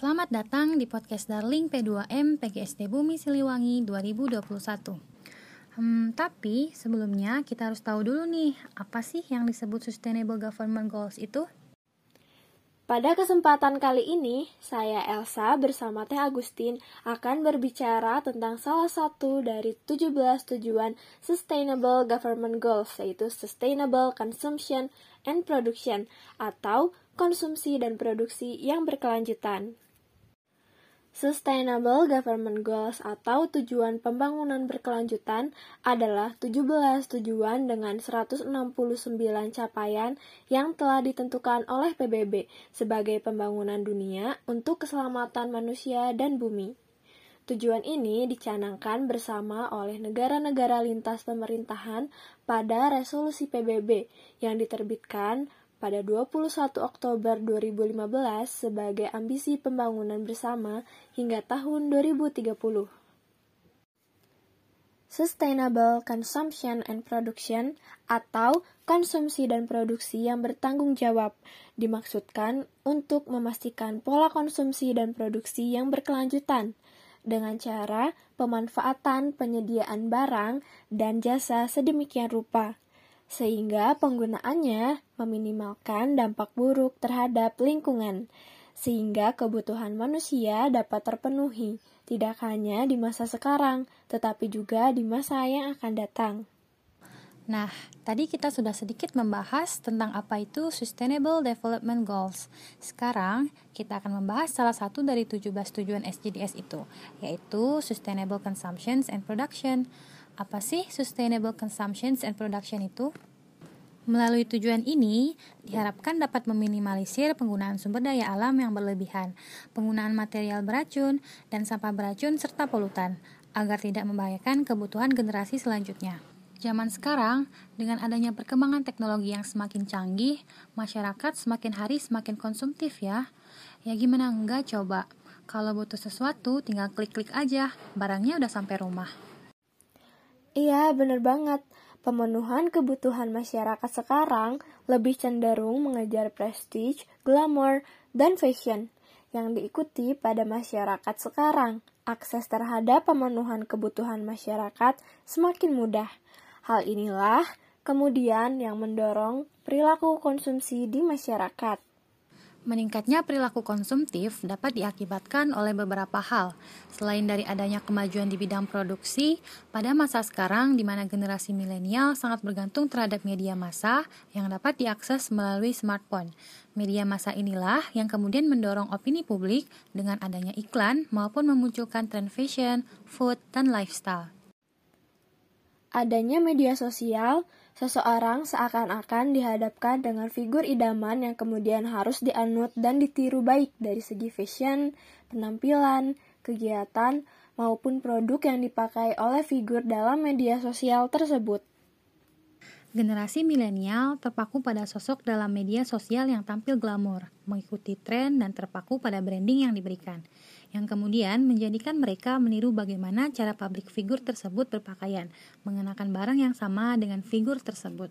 Selamat datang di podcast Darling P2M PGSD Bumi Siliwangi 2021. Hmm, tapi sebelumnya kita harus tahu dulu nih, apa sih yang disebut Sustainable Government Goals itu? Pada kesempatan kali ini, saya Elsa bersama Teh Agustin akan berbicara tentang salah satu dari 17 tujuan Sustainable Government Goals, yaitu Sustainable Consumption and Production atau konsumsi dan produksi yang berkelanjutan. Sustainable Government Goals atau tujuan pembangunan berkelanjutan adalah 17 tujuan dengan 169 capaian yang telah ditentukan oleh PBB sebagai pembangunan dunia untuk keselamatan manusia dan bumi. Tujuan ini dicanangkan bersama oleh negara-negara lintas pemerintahan pada resolusi PBB yang diterbitkan pada 21 Oktober 2015 sebagai ambisi pembangunan bersama hingga tahun 2030. Sustainable Consumption and Production atau konsumsi dan produksi yang bertanggung jawab dimaksudkan untuk memastikan pola konsumsi dan produksi yang berkelanjutan dengan cara pemanfaatan penyediaan barang dan jasa sedemikian rupa sehingga penggunaannya meminimalkan dampak buruk terhadap lingkungan, sehingga kebutuhan manusia dapat terpenuhi, tidak hanya di masa sekarang, tetapi juga di masa yang akan datang. Nah, tadi kita sudah sedikit membahas tentang apa itu Sustainable Development Goals. Sekarang, kita akan membahas salah satu dari 17 tujuan SDGs itu, yaitu Sustainable Consumptions and Production. Apa sih Sustainable Consumption and Production itu? Melalui tujuan ini, diharapkan dapat meminimalisir penggunaan sumber daya alam yang berlebihan, penggunaan material beracun, dan sampah beracun serta polutan, agar tidak membahayakan kebutuhan generasi selanjutnya. Zaman sekarang, dengan adanya perkembangan teknologi yang semakin canggih, masyarakat semakin hari semakin konsumtif ya. Ya gimana enggak coba? Kalau butuh sesuatu, tinggal klik-klik aja, barangnya udah sampai rumah. Iya, bener banget. Pemenuhan kebutuhan masyarakat sekarang lebih cenderung mengejar prestige, glamour, dan fashion yang diikuti pada masyarakat sekarang. Akses terhadap pemenuhan kebutuhan masyarakat semakin mudah. Hal inilah kemudian yang mendorong perilaku konsumsi di masyarakat. Meningkatnya perilaku konsumtif dapat diakibatkan oleh beberapa hal. Selain dari adanya kemajuan di bidang produksi, pada masa sekarang di mana generasi milenial sangat bergantung terhadap media massa yang dapat diakses melalui smartphone. Media massa inilah yang kemudian mendorong opini publik dengan adanya iklan maupun memunculkan tren fashion, food, dan lifestyle. Adanya media sosial Seseorang seakan-akan dihadapkan dengan figur idaman yang kemudian harus dianut dan ditiru baik dari segi fashion, penampilan, kegiatan, maupun produk yang dipakai oleh figur dalam media sosial tersebut. Generasi milenial terpaku pada sosok dalam media sosial yang tampil glamor, mengikuti tren dan terpaku pada branding yang diberikan yang kemudian menjadikan mereka meniru bagaimana cara publik figur tersebut berpakaian, mengenakan barang yang sama dengan figur tersebut.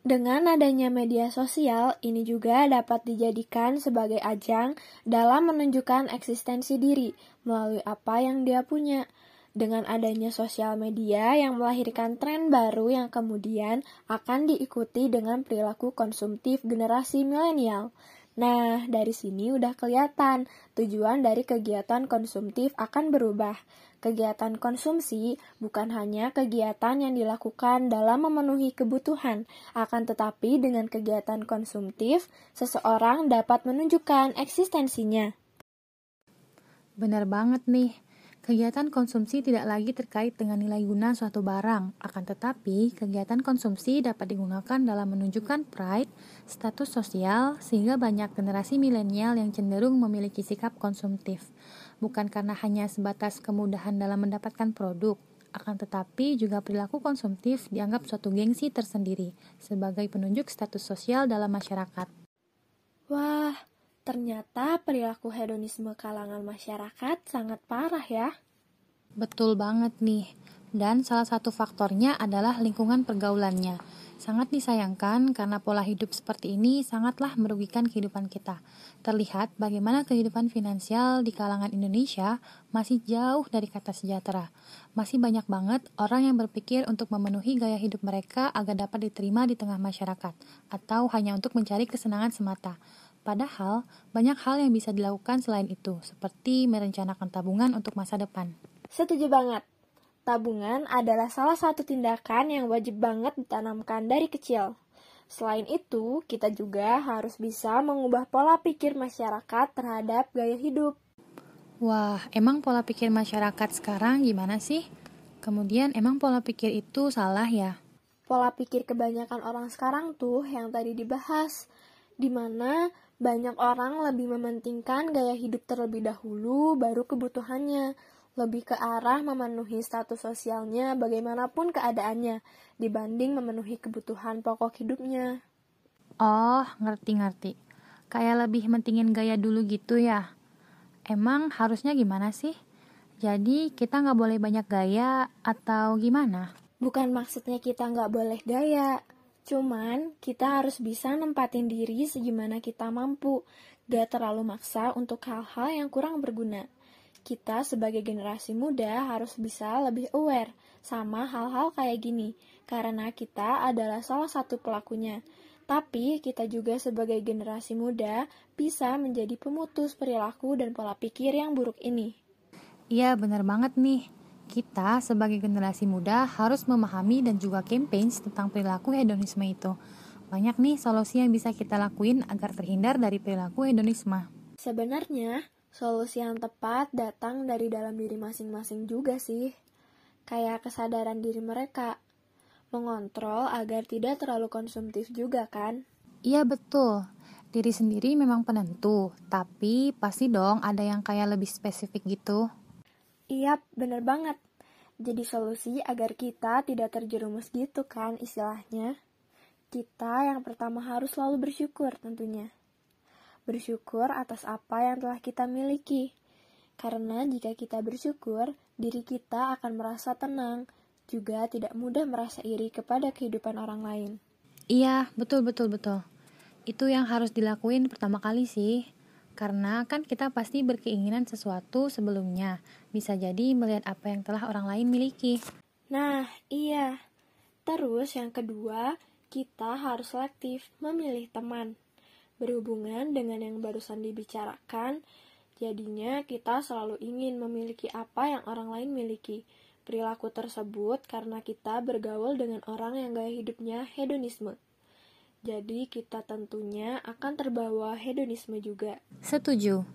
Dengan adanya media sosial, ini juga dapat dijadikan sebagai ajang dalam menunjukkan eksistensi diri melalui apa yang dia punya. Dengan adanya sosial media yang melahirkan tren baru yang kemudian akan diikuti dengan perilaku konsumtif generasi milenial. Nah, dari sini udah kelihatan tujuan dari kegiatan konsumtif akan berubah. Kegiatan konsumsi bukan hanya kegiatan yang dilakukan dalam memenuhi kebutuhan, akan tetapi dengan kegiatan konsumtif, seseorang dapat menunjukkan eksistensinya. Benar banget nih. Kegiatan konsumsi tidak lagi terkait dengan nilai guna suatu barang, akan tetapi kegiatan konsumsi dapat digunakan dalam menunjukkan pride, status sosial, sehingga banyak generasi milenial yang cenderung memiliki sikap konsumtif, bukan karena hanya sebatas kemudahan dalam mendapatkan produk, akan tetapi juga perilaku konsumtif dianggap suatu gengsi tersendiri sebagai penunjuk status sosial dalam masyarakat. Wah, Ternyata perilaku hedonisme kalangan masyarakat sangat parah ya. Betul banget nih. Dan salah satu faktornya adalah lingkungan pergaulannya. Sangat disayangkan karena pola hidup seperti ini sangatlah merugikan kehidupan kita. Terlihat bagaimana kehidupan finansial di kalangan Indonesia masih jauh dari kata sejahtera. Masih banyak banget orang yang berpikir untuk memenuhi gaya hidup mereka agar dapat diterima di tengah masyarakat, atau hanya untuk mencari kesenangan semata. Padahal, banyak hal yang bisa dilakukan selain itu, seperti merencanakan tabungan untuk masa depan. Setuju banget. Tabungan adalah salah satu tindakan yang wajib banget ditanamkan dari kecil. Selain itu, kita juga harus bisa mengubah pola pikir masyarakat terhadap gaya hidup. Wah, emang pola pikir masyarakat sekarang gimana sih? Kemudian, emang pola pikir itu salah ya? Pola pikir kebanyakan orang sekarang tuh yang tadi dibahas, di mana banyak orang lebih mementingkan gaya hidup terlebih dahulu, baru kebutuhannya lebih ke arah memenuhi status sosialnya bagaimanapun keadaannya dibanding memenuhi kebutuhan pokok hidupnya. Oh, ngerti-ngerti. Kayak lebih mentingin gaya dulu gitu ya. Emang harusnya gimana sih? Jadi kita nggak boleh banyak gaya atau gimana? Bukan maksudnya kita nggak boleh gaya. Cuman kita harus bisa nempatin diri segimana kita mampu. Gak terlalu maksa untuk hal-hal yang kurang berguna kita sebagai generasi muda harus bisa lebih aware sama hal-hal kayak gini, karena kita adalah salah satu pelakunya. Tapi kita juga sebagai generasi muda bisa menjadi pemutus perilaku dan pola pikir yang buruk ini. Iya, benar banget nih. Kita sebagai generasi muda harus memahami dan juga campaign tentang perilaku hedonisme itu. Banyak nih solusi yang bisa kita lakuin agar terhindar dari perilaku hedonisme. Sebenarnya, Solusi yang tepat datang dari dalam diri masing-masing juga sih. Kayak kesadaran diri mereka. Mengontrol agar tidak terlalu konsumtif juga kan? Iya betul. Diri sendiri memang penentu, tapi pasti dong ada yang kayak lebih spesifik gitu. Iya, bener banget. Jadi solusi agar kita tidak terjerumus gitu kan istilahnya. Kita yang pertama harus selalu bersyukur tentunya bersyukur atas apa yang telah kita miliki. Karena jika kita bersyukur, diri kita akan merasa tenang, juga tidak mudah merasa iri kepada kehidupan orang lain. Iya, betul betul betul. Itu yang harus dilakuin pertama kali sih. Karena kan kita pasti berkeinginan sesuatu sebelumnya. Bisa jadi melihat apa yang telah orang lain miliki. Nah, iya. Terus yang kedua, kita harus selektif memilih teman berhubungan dengan yang barusan dibicarakan, jadinya kita selalu ingin memiliki apa yang orang lain miliki. Perilaku tersebut karena kita bergaul dengan orang yang gaya hidupnya hedonisme. Jadi kita tentunya akan terbawa hedonisme juga. Setuju.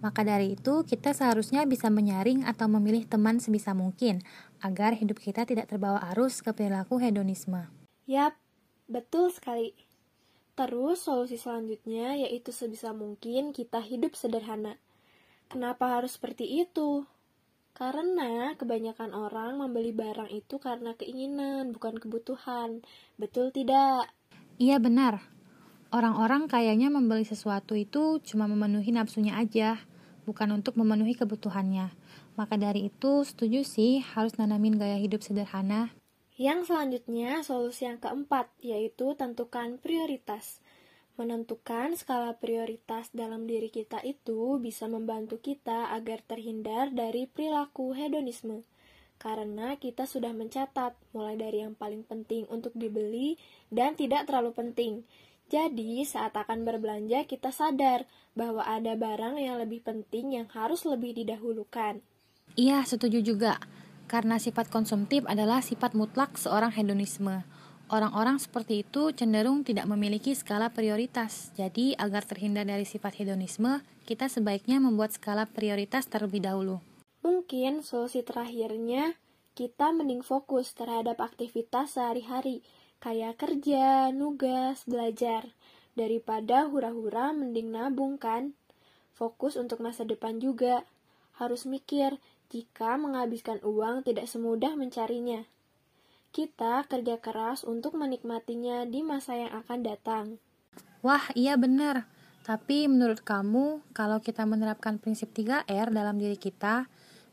Maka dari itu, kita seharusnya bisa menyaring atau memilih teman sebisa mungkin agar hidup kita tidak terbawa arus ke perilaku hedonisme. Yap, betul sekali. Terus solusi selanjutnya yaitu sebisa mungkin kita hidup sederhana. Kenapa harus seperti itu? Karena kebanyakan orang membeli barang itu karena keinginan, bukan kebutuhan. Betul tidak? Iya benar. Orang-orang kayaknya membeli sesuatu itu cuma memenuhi nafsunya aja, bukan untuk memenuhi kebutuhannya. Maka dari itu, setuju sih harus nanamin gaya hidup sederhana. Yang selanjutnya, solusi yang keempat, yaitu tentukan prioritas. Menentukan skala prioritas dalam diri kita itu bisa membantu kita agar terhindar dari perilaku hedonisme. Karena kita sudah mencatat mulai dari yang paling penting untuk dibeli dan tidak terlalu penting. Jadi, saat akan berbelanja, kita sadar bahwa ada barang yang lebih penting yang harus lebih didahulukan. Iya, setuju juga karena sifat konsumtif adalah sifat mutlak seorang hedonisme. Orang-orang seperti itu cenderung tidak memiliki skala prioritas. Jadi, agar terhindar dari sifat hedonisme, kita sebaiknya membuat skala prioritas terlebih dahulu. Mungkin solusi terakhirnya, kita mending fokus terhadap aktivitas sehari-hari, kayak kerja, nugas, belajar. Daripada hura-hura mending nabung kan? Fokus untuk masa depan juga. Harus mikir, jika menghabiskan uang tidak semudah mencarinya. Kita kerja keras untuk menikmatinya di masa yang akan datang. Wah, iya benar. Tapi menurut kamu, kalau kita menerapkan prinsip 3R dalam diri kita,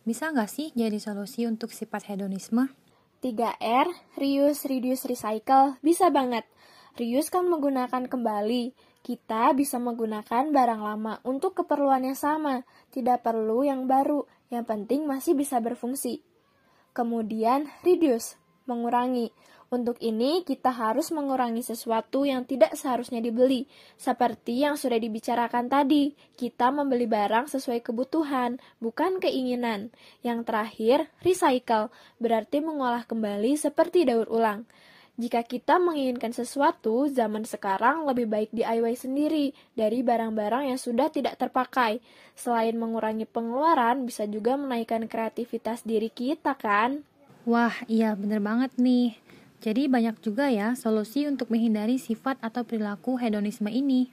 bisa nggak sih jadi solusi untuk sifat hedonisme? 3R, reuse, reduce, recycle, bisa banget. Reuse kan menggunakan kembali. Kita bisa menggunakan barang lama untuk keperluan yang sama, tidak perlu yang baru, yang penting masih bisa berfungsi. Kemudian, reduce, mengurangi. Untuk ini, kita harus mengurangi sesuatu yang tidak seharusnya dibeli. Seperti yang sudah dibicarakan tadi, kita membeli barang sesuai kebutuhan, bukan keinginan. Yang terakhir, recycle, berarti mengolah kembali seperti daur ulang. Jika kita menginginkan sesuatu, zaman sekarang lebih baik DIY sendiri dari barang-barang yang sudah tidak terpakai. Selain mengurangi pengeluaran, bisa juga menaikkan kreativitas diri kita kan? Wah, iya bener banget nih. Jadi banyak juga ya solusi untuk menghindari sifat atau perilaku hedonisme ini.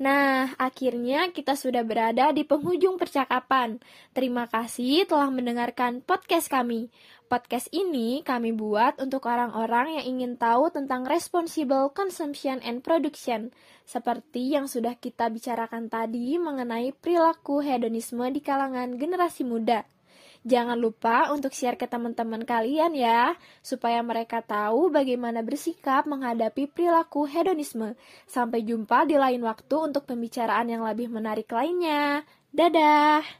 Nah, akhirnya kita sudah berada di penghujung percakapan. Terima kasih telah mendengarkan podcast kami. Podcast ini kami buat untuk orang-orang yang ingin tahu tentang responsible consumption and production, seperti yang sudah kita bicarakan tadi mengenai perilaku hedonisme di kalangan generasi muda. Jangan lupa untuk share ke teman-teman kalian ya, supaya mereka tahu bagaimana bersikap menghadapi perilaku hedonisme. Sampai jumpa di lain waktu untuk pembicaraan yang lebih menarik lainnya. Dadah!